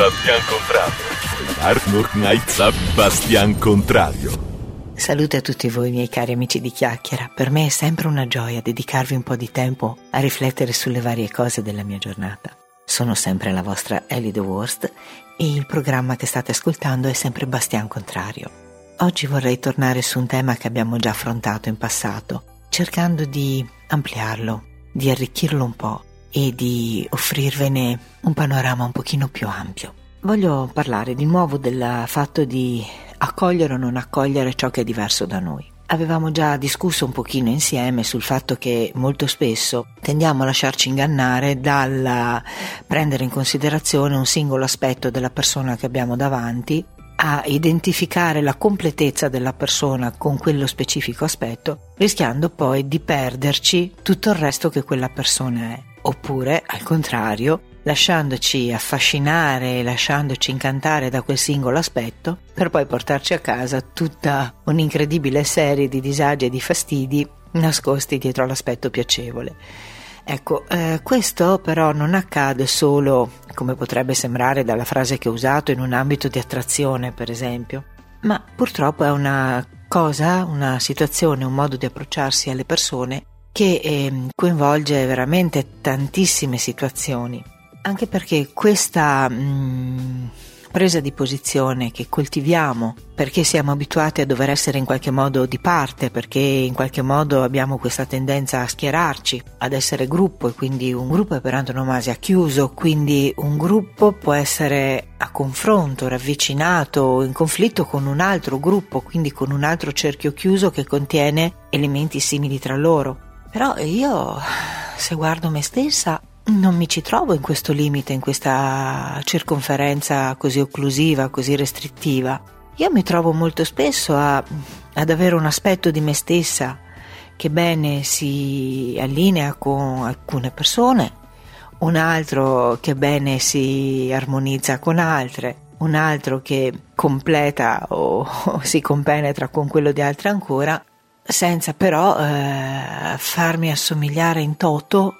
Bastian Contrario. Arnold Knight Bastian Contrario. Salute a tutti voi miei cari amici di chiacchiera. Per me è sempre una gioia dedicarvi un po' di tempo a riflettere sulle varie cose della mia giornata. Sono sempre la vostra Ellie The Worst e il programma che state ascoltando è sempre Bastian Contrario. Oggi vorrei tornare su un tema che abbiamo già affrontato in passato, cercando di ampliarlo, di arricchirlo un po' e di offrirvene un panorama un pochino più ampio. Voglio parlare di nuovo del fatto di accogliere o non accogliere ciò che è diverso da noi. Avevamo già discusso un pochino insieme sul fatto che molto spesso tendiamo a lasciarci ingannare dal prendere in considerazione un singolo aspetto della persona che abbiamo davanti, a identificare la completezza della persona con quello specifico aspetto, rischiando poi di perderci tutto il resto che quella persona è. Oppure, al contrario, lasciandoci affascinare, lasciandoci incantare da quel singolo aspetto, per poi portarci a casa tutta un'incredibile serie di disagi e di fastidi nascosti dietro l'aspetto piacevole. Ecco, eh, questo però non accade solo, come potrebbe sembrare dalla frase che ho usato, in un ambito di attrazione, per esempio, ma purtroppo è una cosa, una situazione, un modo di approcciarsi alle persone che eh, coinvolge veramente tantissime situazioni anche perché questa mh, mm, presa di posizione che coltiviamo perché siamo abituati a dover essere in qualche modo di parte, perché in qualche modo abbiamo questa tendenza a schierarci, ad essere gruppo e quindi un gruppo è per antonomasia chiuso, quindi un gruppo può essere a confronto, ravvicinato, in conflitto con un altro gruppo, quindi con un altro cerchio chiuso che contiene elementi simili tra loro. Però io, se guardo me stessa, non mi ci trovo in questo limite, in questa circonferenza così occlusiva, così restrittiva. Io mi trovo molto spesso a, ad avere un aspetto di me stessa che bene si allinea con alcune persone, un altro che bene si armonizza con altre, un altro che completa o, o si compenetra con quello di altre ancora, senza però eh, farmi assomigliare in toto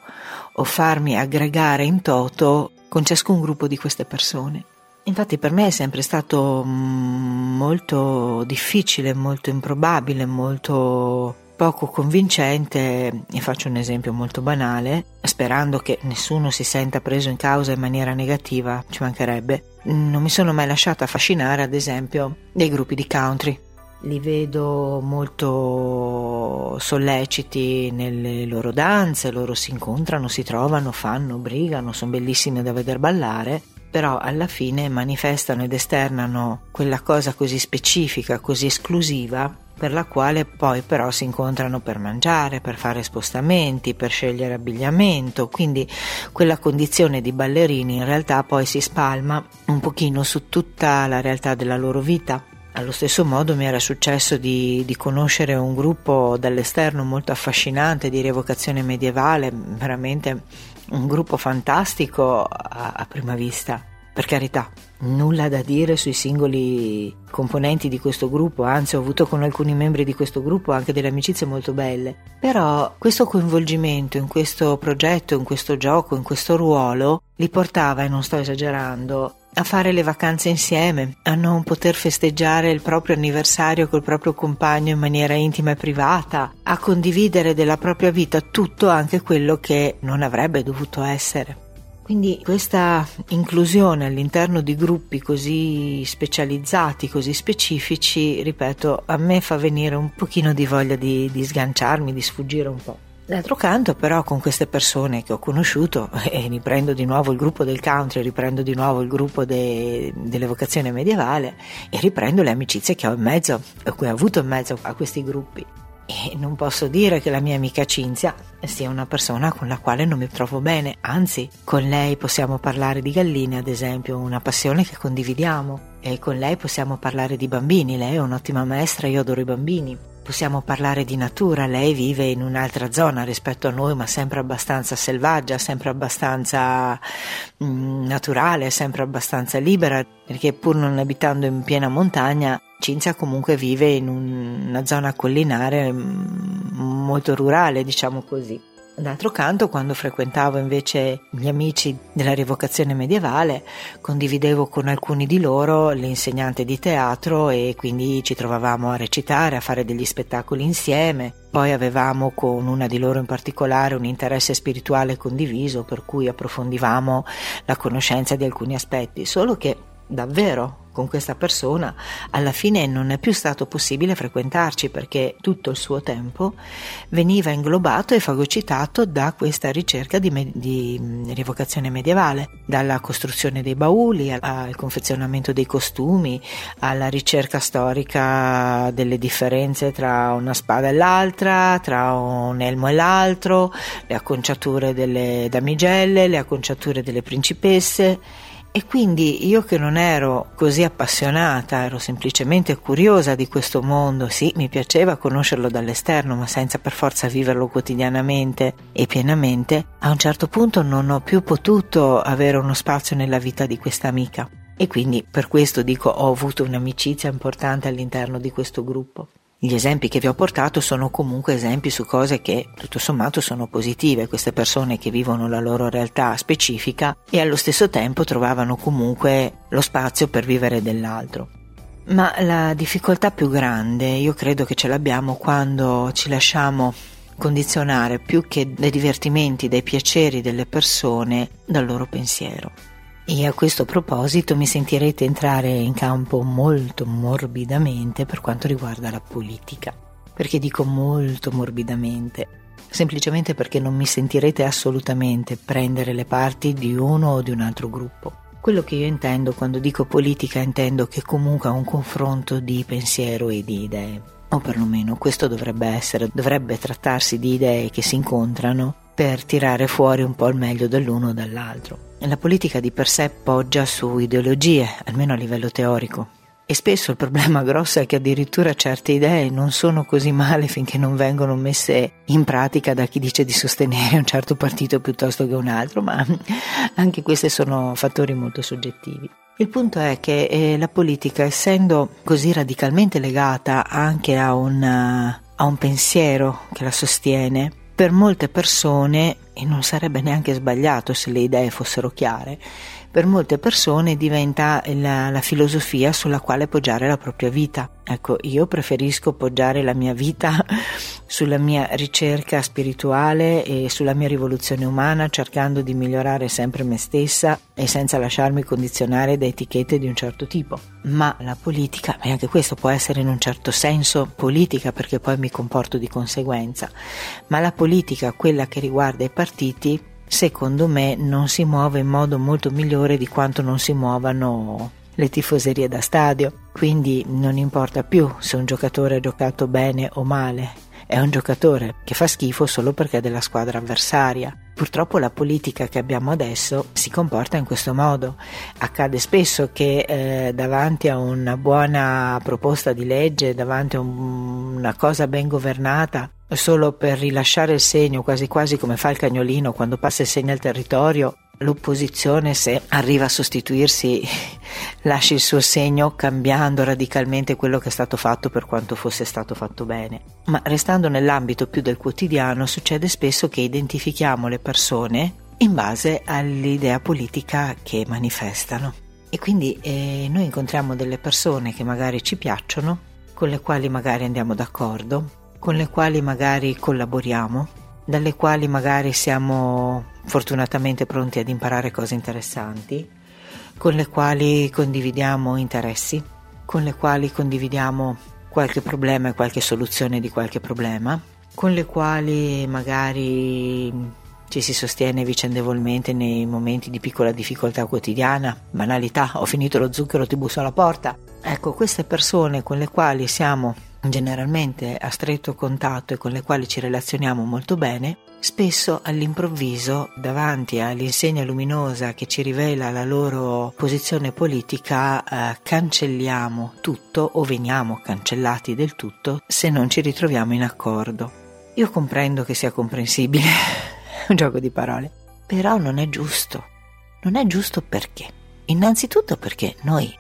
o farmi aggregare in toto con ciascun gruppo di queste persone. Infatti per me è sempre stato mm, molto difficile, molto improbabile, molto poco convincente, e faccio un esempio molto banale, sperando che nessuno si senta preso in causa in maniera negativa, ci mancherebbe, non mi sono mai lasciata affascinare ad esempio dei gruppi di country li vedo molto solleciti nelle loro danze, loro si incontrano, si trovano, fanno, brigano, sono bellissime da veder ballare, però alla fine manifestano ed esternano quella cosa così specifica, così esclusiva, per la quale poi però si incontrano per mangiare, per fare spostamenti, per scegliere abbigliamento, quindi quella condizione di ballerini in realtà poi si spalma un pochino su tutta la realtà della loro vita allo stesso modo mi era successo di, di, conoscere un gruppo dall'esterno molto affascinante di rievocazione medievale, veramente un gruppo fantastico a, a prima vista. Per carità, nulla da dire sui singoli componenti di questo gruppo, anzi ho avuto con alcuni membri di questo gruppo anche delle amicizie molto belle, però questo coinvolgimento in questo progetto, in questo gioco, in questo ruolo li portava, e non sto esagerando, a fare le vacanze insieme, a non poter festeggiare il proprio anniversario col proprio compagno in maniera intima e privata, a condividere della propria vita tutto anche quello che non avrebbe dovuto essere. Quindi questa inclusione all'interno di gruppi così specializzati, così specifici, ripeto, a me fa venire un pochino di voglia di, di sganciarmi, di sfuggire un po'. D'altro canto, però, con queste persone che ho conosciuto, e riprendo di nuovo il gruppo del country, riprendo di nuovo il gruppo de, dell'evocazione medievale e riprendo le amicizie che ho in mezzo, o che ho avuto in mezzo a questi gruppi. E non posso dire che la mia amica Cinzia sia una persona con la quale non mi trovo bene, anzi, con lei possiamo parlare di galline, ad esempio, una passione che condividiamo, e con lei possiamo parlare di bambini, lei è un'ottima maestra, io adoro i bambini possiamo parlare di natura, lei vive in un'altra zona rispetto a noi, ma sempre abbastanza selvaggia, sempre abbastanza mh, mm, naturale, sempre abbastanza libera, perché pur non abitando in piena montagna, Cinzia comunque vive in un, una zona collinare mh, mm, molto rurale, diciamo così. D'altro canto, quando frequentavo invece gli amici della rievocazione medievale, condividevo con alcuni di loro l'insegnante di teatro e quindi ci trovavamo a recitare, a fare degli spettacoli insieme. Poi avevamo con una di loro in particolare un interesse spirituale condiviso, per cui approfondivamo la conoscenza di alcuni aspetti, solo che davvero con questa persona, alla fine non è più stato possibile frequentarci perché tutto il suo tempo veniva inglobato e fagocitato da questa ricerca di, me- di rievocazione medievale, dalla costruzione dei bauli al, al confezionamento dei costumi, alla ricerca storica delle differenze tra una spada e l'altra, tra un elmo e l'altro, le acconciature delle damigelle, le acconciature delle principesse e quindi io che non ero così appassionata, ero semplicemente curiosa di questo mondo, sì, mi piaceva conoscerlo dall'esterno, ma senza per forza viverlo quotidianamente e pienamente, a un certo punto non ho più potuto avere uno spazio nella vita di questa amica. E quindi per questo dico ho avuto un'amicizia importante all'interno di questo gruppo. Gli esempi che vi ho portato sono comunque esempi su cose che tutto sommato sono positive, queste persone che vivono la loro realtà specifica e allo stesso tempo trovavano comunque lo spazio per vivere dell'altro. Ma la difficoltà più grande io credo che ce l'abbiamo quando ci lasciamo condizionare più che dai divertimenti, dai piaceri delle persone dal loro pensiero. E a questo proposito mi sentirete entrare in campo molto morbidamente per quanto riguarda la politica. Perché dico molto morbidamente? Semplicemente perché non mi sentirete assolutamente prendere le parti di uno o di un altro gruppo. Quello che io intendo quando dico politica intendo che comunque è un confronto di pensiero e di idee. O perlomeno questo dovrebbe essere, dovrebbe trattarsi di idee che si incontrano per tirare fuori un po' il meglio dall'uno o dall'altro. La politica di per sé poggia su ideologie, almeno a livello teorico. E spesso il problema grosso è che addirittura certe idee non sono così male finché non vengono messe in pratica da chi dice di sostenere un certo partito piuttosto che un altro, ma anche questi sono fattori molto soggettivi. Il punto è che eh, la politica, essendo così radicalmente legata anche a un, a un pensiero che la sostiene, per molte persone, e non sarebbe neanche sbagliato se le idee fossero chiare, per molte persone diventa la, la, filosofia sulla quale poggiare la propria vita. Ecco, io preferisco poggiare la mia vita sulla mia ricerca spirituale e sulla mia rivoluzione umana, cercando di migliorare sempre me stessa e senza lasciarmi condizionare da etichette di un certo tipo. Ma la politica, e anche questo può essere in un certo senso politica perché poi mi comporto di conseguenza, ma la politica, quella che riguarda i partiti, secondo me non si muove in modo molto migliore di quanto non si muovano le tifoserie da stadio. Quindi non importa più se un giocatore ha giocato bene o male, è un giocatore che fa schifo solo perché è della squadra avversaria. Purtroppo la politica che abbiamo adesso si comporta in questo modo. Accade spesso che eh, davanti a una buona proposta di legge, davanti a un, una cosa ben governata, solo per rilasciare il segno, quasi quasi come fa il cagnolino quando passa il segno al territorio, l'opposizione se arriva a sostituirsi lascia il suo segno cambiando radicalmente quello che è stato fatto per quanto fosse stato fatto bene. Ma restando nell'ambito più del quotidiano succede spesso che identifichiamo le persone in base all'idea politica che manifestano. E quindi eh, noi incontriamo delle persone che magari ci piacciono, con le quali magari andiamo d'accordo, con le quali magari collaboriamo, dalle quali magari siamo fortunatamente pronti ad imparare cose interessanti, con le quali condividiamo interessi, con le quali condividiamo qualche problema e qualche soluzione di qualche problema, con le quali magari ci si sostiene vicendevolmente nei momenti di piccola difficoltà quotidiana, banalità, ho finito lo zucchero, ti busso alla porta. Ecco, queste persone con le quali siamo generalmente a stretto contatto e con le quali ci relazioniamo molto bene, spesso all'improvviso, davanti all'insegna luminosa che ci rivela la loro posizione politica, eh, cancelliamo tutto o veniamo cancellati del tutto se non ci ritroviamo in accordo. Io comprendo che sia comprensibile, un gioco di parole, però non è giusto. Non è giusto perché? Innanzitutto perché noi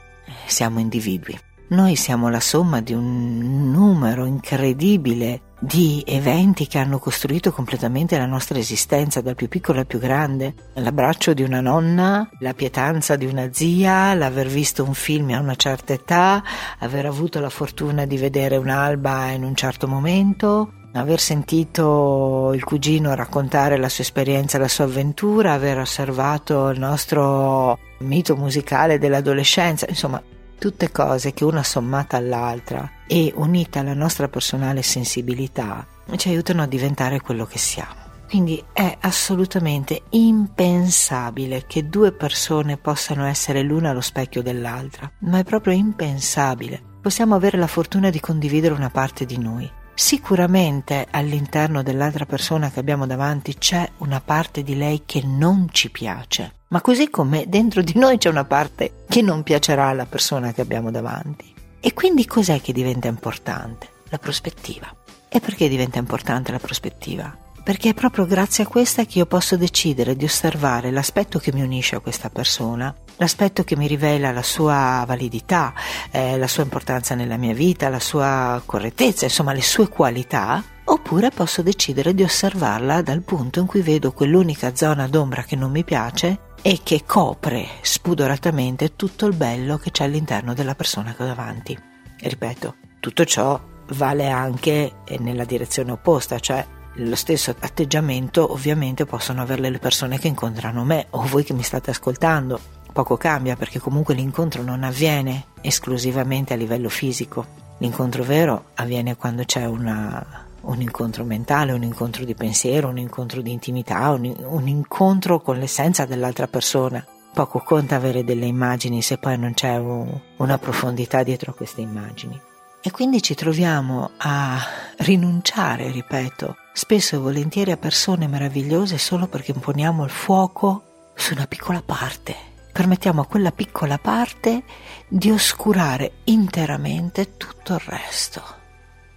siamo individui noi siamo la somma di un numero incredibile di eventi che hanno costruito completamente la nostra esistenza, dal più piccolo al più grande. L'abbraccio di una nonna, la pietanza di una zia, l'aver visto un film a una certa età, aver avuto la fortuna di vedere un'alba in un certo momento, aver sentito il cugino raccontare la sua esperienza, la sua avventura, aver osservato il nostro mito musicale dell'adolescenza, insomma, tutte cose che una sommata all'altra e unita alla nostra personale sensibilità ci aiutano a diventare quello che siamo. Quindi è assolutamente impensabile che due persone possano essere l'una allo specchio dell'altra, ma è proprio impensabile. Possiamo avere la fortuna di condividere una parte di noi, Sicuramente all'interno dell'altra persona che abbiamo davanti c'è una parte di lei che non ci piace, ma così come dentro di noi c'è una parte che non piacerà alla persona che abbiamo davanti. E quindi cos'è che diventa importante? La prospettiva. E perché diventa importante la prospettiva? Perché è proprio grazie a questa che io posso decidere di osservare l'aspetto che mi unisce a questa persona l'aspetto che mi rivela la sua validità, eh, la sua importanza nella mia vita, la sua correttezza, insomma le sue qualità, oppure posso decidere di osservarla dal punto in cui vedo quell'unica zona d'ombra che non mi piace e che copre spudoratamente tutto il bello che c'è all'interno della persona che ho davanti. Ripeto, tutto ciò vale anche nella direzione opposta, cioè lo stesso atteggiamento ovviamente possono avere le persone che incontrano me o voi che mi state ascoltando Poco cambia perché comunque l'incontro non avviene esclusivamente a livello fisico. L'incontro vero avviene quando c'è una, un incontro mentale, un incontro di pensiero, un incontro di intimità, un, un incontro con l'essenza dell'altra persona. Poco conta avere delle immagini se poi non c'è un, una profondità dietro a queste immagini. E quindi ci troviamo a rinunciare, ripeto, spesso e volentieri a persone meravigliose solo perché poniamo il fuoco su una piccola parte permettiamo a quella piccola parte di oscurare interamente tutto il resto.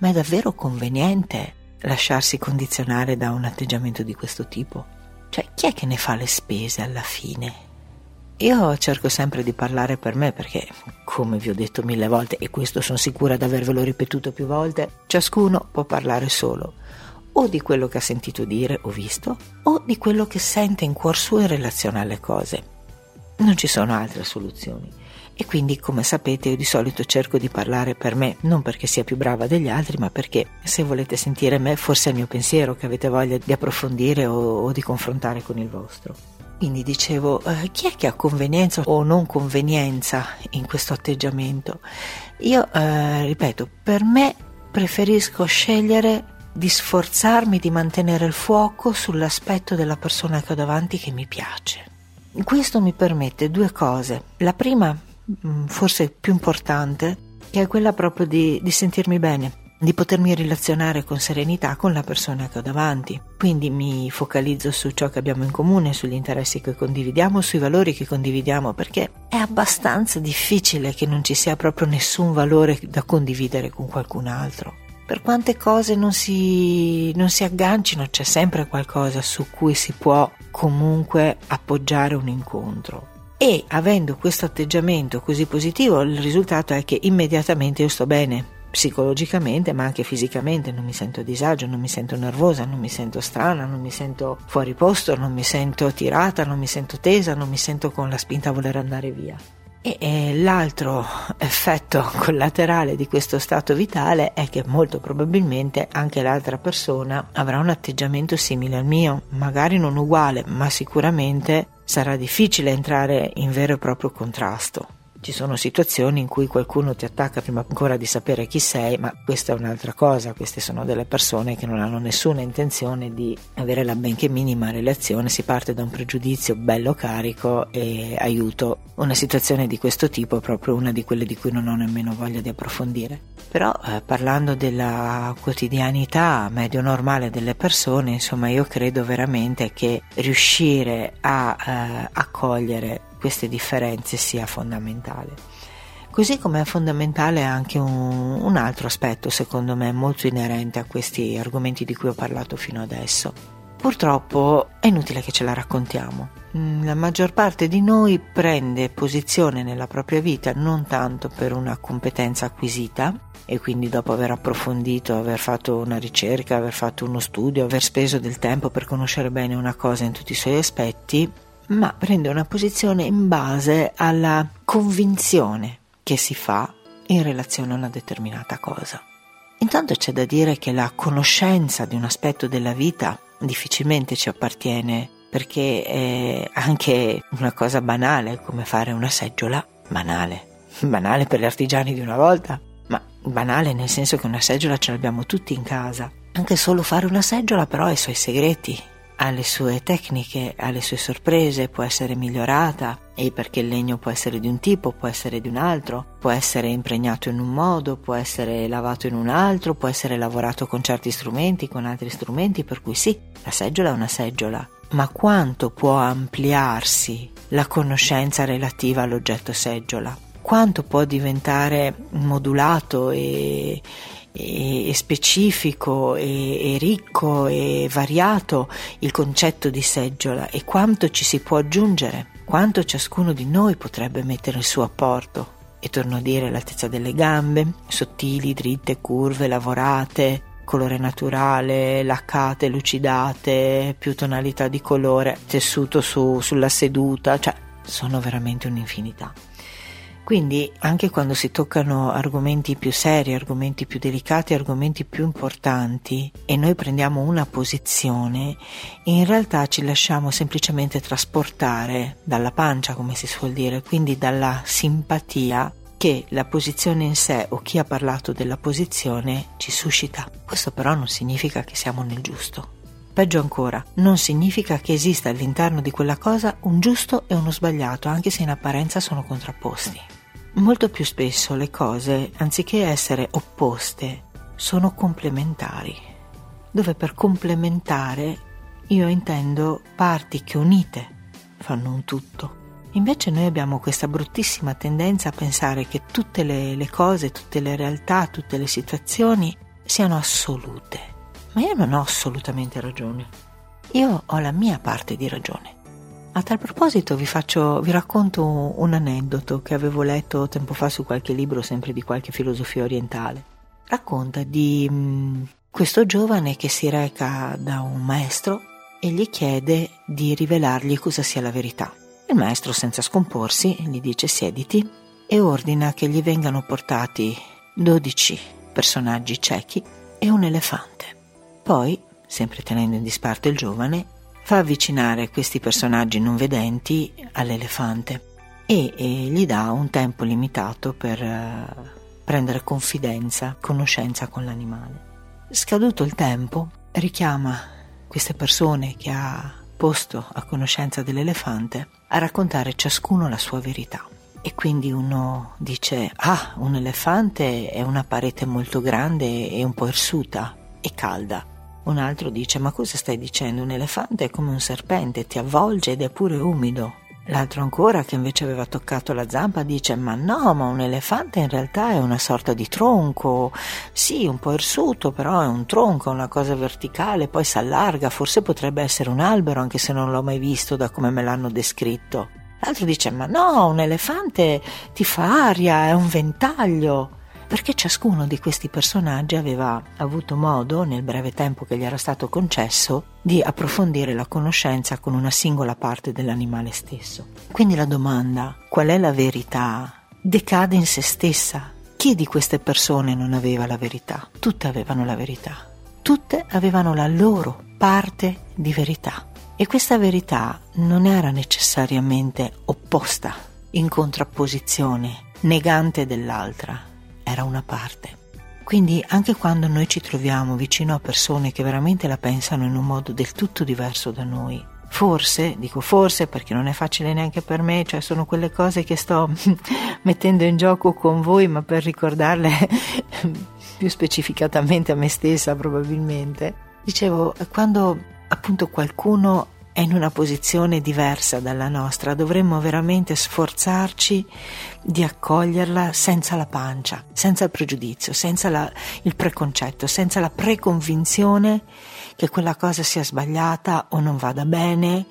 Ma è davvero conveniente lasciarsi condizionare da un atteggiamento di questo tipo? Cioè, chi è che ne fa le spese alla fine? Io cerco sempre di parlare per me perché, come vi ho detto mille volte, e questo sono sicura di avervelo ripetuto più volte, ciascuno può parlare solo o di quello che ha sentito dire o visto, o di quello che sente in cuor suo in relazione alle cose. Non ci sono altre soluzioni. E quindi, come sapete, io di solito cerco di parlare per me, non perché sia più brava degli altri, ma perché se volete sentire me, forse è il mio pensiero che avete voglia di approfondire o, o di confrontare con il vostro. Quindi dicevo, eh, chi è che ha convenienza o non convenienza in questo atteggiamento? Io, eh, ripeto, per me preferisco scegliere di sforzarmi di mantenere il fuoco sull'aspetto della persona che ho davanti che mi piace. Questo mi permette due cose. La prima, forse più importante, che è quella proprio di, di sentirmi bene, di potermi relazionare con serenità con la persona che ho davanti. Quindi mi focalizzo su ciò che abbiamo in comune, sugli interessi che condividiamo, sui valori che condividiamo, perché è abbastanza difficile che non ci sia proprio nessun valore da condividere con qualcun altro. Per quante cose non si, non si aggancino, c'è sempre qualcosa su cui si può comunque appoggiare un incontro. E avendo questo atteggiamento così positivo, il risultato è che immediatamente io sto bene psicologicamente ma anche fisicamente, non mi sento a disagio, non mi sento nervosa, non mi sento strana, non mi sento fuori posto, non mi sento tirata, non mi sento tesa, non mi sento con la spinta a voler andare via. E, e l'altro effetto collaterale di questo stato vitale è che molto probabilmente anche l'altra persona avrà un atteggiamento simile al mio, magari non uguale, ma sicuramente sarà difficile entrare in vero e proprio contrasto. Ci sono situazioni in cui qualcuno ti attacca prima ancora di sapere chi sei, ma questa è un'altra cosa, queste sono delle persone che non hanno nessuna intenzione di avere la benché minima relazione, si parte da un pregiudizio bello carico e aiuto. Una situazione di questo tipo è proprio una di quelle di cui non ho nemmeno voglia di approfondire. Però eh, parlando della quotidianità medio normale delle persone, insomma io credo veramente che riuscire a eh, accogliere queste differenze sia fondamentale. Così come è fondamentale anche un, un, altro aspetto, secondo me, molto inerente a questi argomenti di cui ho parlato fino adesso. purtroppo è inutile che ce la raccontiamo. Mm, la maggior parte di noi prende posizione nella propria vita non tanto per una competenza acquisita e quindi dopo aver approfondito, aver fatto una ricerca, aver fatto uno studio, aver speso del tempo per conoscere bene una cosa in tutti i suoi aspetti, ma prende una posizione in base alla convinzione che si fa in relazione a una determinata cosa. Intanto c'è da dire che la conoscenza di un aspetto della vita difficilmente ci appartiene perché è anche una cosa banale come fare una seggiola, banale, banale per gli artigiani di una volta, ma banale nel senso che una seggiola ce l'abbiamo tutti in casa. Anche solo fare una seggiola però ha i suoi segreti, ha le sue tecniche, ha le sue sorprese, può essere migliorata. E perché il legno può essere di un tipo, può essere di un altro, può essere impregnato in un modo, può essere lavato in un altro, può essere lavorato con certi strumenti, con altri strumenti, per cui sì, la seggiola è una seggiola, ma quanto può ampliarsi la conoscenza relativa all'oggetto seggiola? Quanto può diventare modulato e, e, specifico e, e ricco e variato il concetto di seggiola e quanto ci si può aggiungere, quanto ciascuno di noi potrebbe mettere il suo apporto. E torno a dire l'altezza delle gambe, sottili, dritte, curve, lavorate, colore naturale, laccate, lucidate, più tonalità di colore, tessuto su, sulla seduta, cioè sono veramente un'infinità. Quindi anche quando si toccano argomenti più seri, argomenti più delicati, argomenti più importanti e noi prendiamo una posizione, in realtà ci lasciamo semplicemente trasportare dalla pancia, come si suol dire, quindi dalla simpatia che la posizione in sé o chi ha parlato della posizione ci suscita. Questo però non significa che siamo nel giusto. Peggio ancora, non significa che esista all'interno di quella cosa un giusto e uno sbagliato, anche se in apparenza sono contrapposti. Molto più spesso le cose, anziché essere opposte, sono complementari, dove per complementare io intendo parti che unite fanno un tutto. Invece noi abbiamo questa bruttissima tendenza a pensare che tutte le, le cose, tutte le realtà, tutte le situazioni siano assolute ma io non ho assolutamente ragione. Io ho la mia parte di ragione. A tal proposito vi, faccio, vi racconto un aneddoto che avevo letto tempo fa su qualche libro, sempre di qualche filosofia orientale. Racconta di mh, mm, questo giovane che si reca da un maestro e gli chiede di rivelargli cosa sia la verità. Il maestro, senza scomporsi, gli dice siediti e ordina che gli vengano portati 12 personaggi ciechi e un elefante. Poi, sempre tenendo in disparte il giovane, fa avvicinare questi personaggi non vedenti all'elefante e, e gli dà un tempo limitato per uh, prendere confidenza, conoscenza con l'animale. Scaduto il tempo, richiama queste persone che ha posto a conoscenza dell'elefante a raccontare ciascuno la sua verità. E quindi uno dice, ah, un elefante è una parete molto grande e un po' irsuta e calda. Un altro dice: Ma cosa stai dicendo? Un elefante è come un serpente, ti avvolge ed è pure umido. L'altro ancora, che invece aveva toccato la zampa, dice: Ma no, ma un elefante in realtà è una sorta di tronco. Sì, un po' irsuto, però è un tronco, è una cosa verticale, poi si allarga. Forse potrebbe essere un albero, anche se non l'ho mai visto da come me l'hanno descritto. L'altro dice: Ma no, un elefante ti fa aria, è un ventaglio perché ciascuno di questi personaggi aveva avuto modo, nel breve tempo che gli era stato concesso, di approfondire la conoscenza con una singola parte dell'animale stesso. Quindi la domanda qual è la verità decade in se stessa. Chi di queste persone non aveva la verità? Tutte avevano la verità. Tutte avevano la loro parte di verità. E questa verità non era necessariamente opposta, in contrapposizione, negante dell'altra era una parte. Quindi anche quando noi ci troviamo vicino a persone che veramente la pensano in un modo del tutto diverso da noi, forse, dico forse perché non è facile neanche per me, cioè sono quelle cose che sto mettendo in gioco con voi, ma per ricordarle più specificatamente a me stessa probabilmente. Dicevo, quando appunto qualcuno è in una posizione diversa dalla nostra, dovremmo veramente sforzarci di accoglierla senza la pancia, senza il pregiudizio, senza la, il preconcetto, senza la preconvinzione che quella cosa sia sbagliata o non vada bene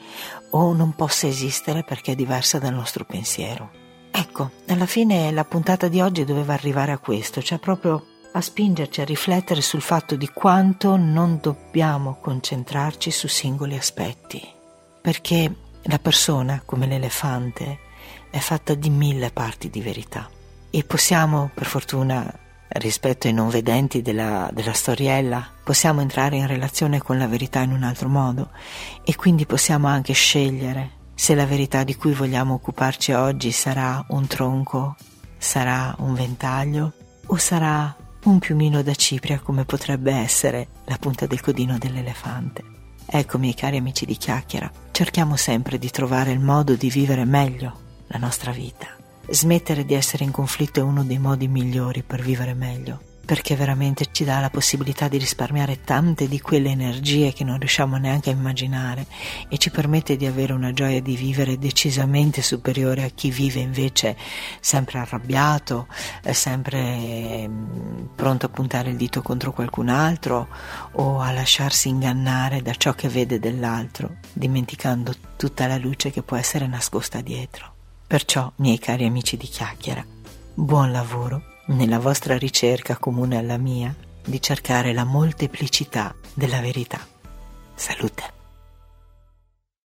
o non possa esistere perché è diversa dal nostro pensiero. Ecco, alla fine la puntata di oggi doveva arrivare a questo, cioè proprio a spingerci a riflettere sul fatto di quanto non dobbiamo concentrarci su singoli aspetti, perché la persona, come l'elefante, è fatta di mille parti di verità. E possiamo, per fortuna, rispetto ai non vedenti della, della storiella, possiamo entrare in relazione con la verità in un altro modo. E quindi possiamo anche scegliere se la verità di cui vogliamo occuparci oggi sarà un tronco, sarà un ventaglio o sarà un piumino da cipria come potrebbe essere la punta del codino dell'elefante. Ecco, miei cari amici di chiacchiera, cerchiamo sempre di trovare il modo di vivere meglio la nostra vita. Smettere di essere in conflitto è uno dei modi migliori per vivere meglio perché veramente ci dà la possibilità di risparmiare tante di quelle energie che non riusciamo neanche a immaginare e ci permette di avere una gioia di vivere decisamente superiore a chi vive invece sempre arrabbiato, sempre mm, pronto a puntare il dito contro qualcun altro o a lasciarsi ingannare da ciò che vede dell'altro, dimenticando tutta la luce che può essere nascosta dietro. Perciò, miei cari amici di chiacchiera, buon lavoro nella vostra ricerca comune alla mia di cercare la molteplicità della verità. Salute!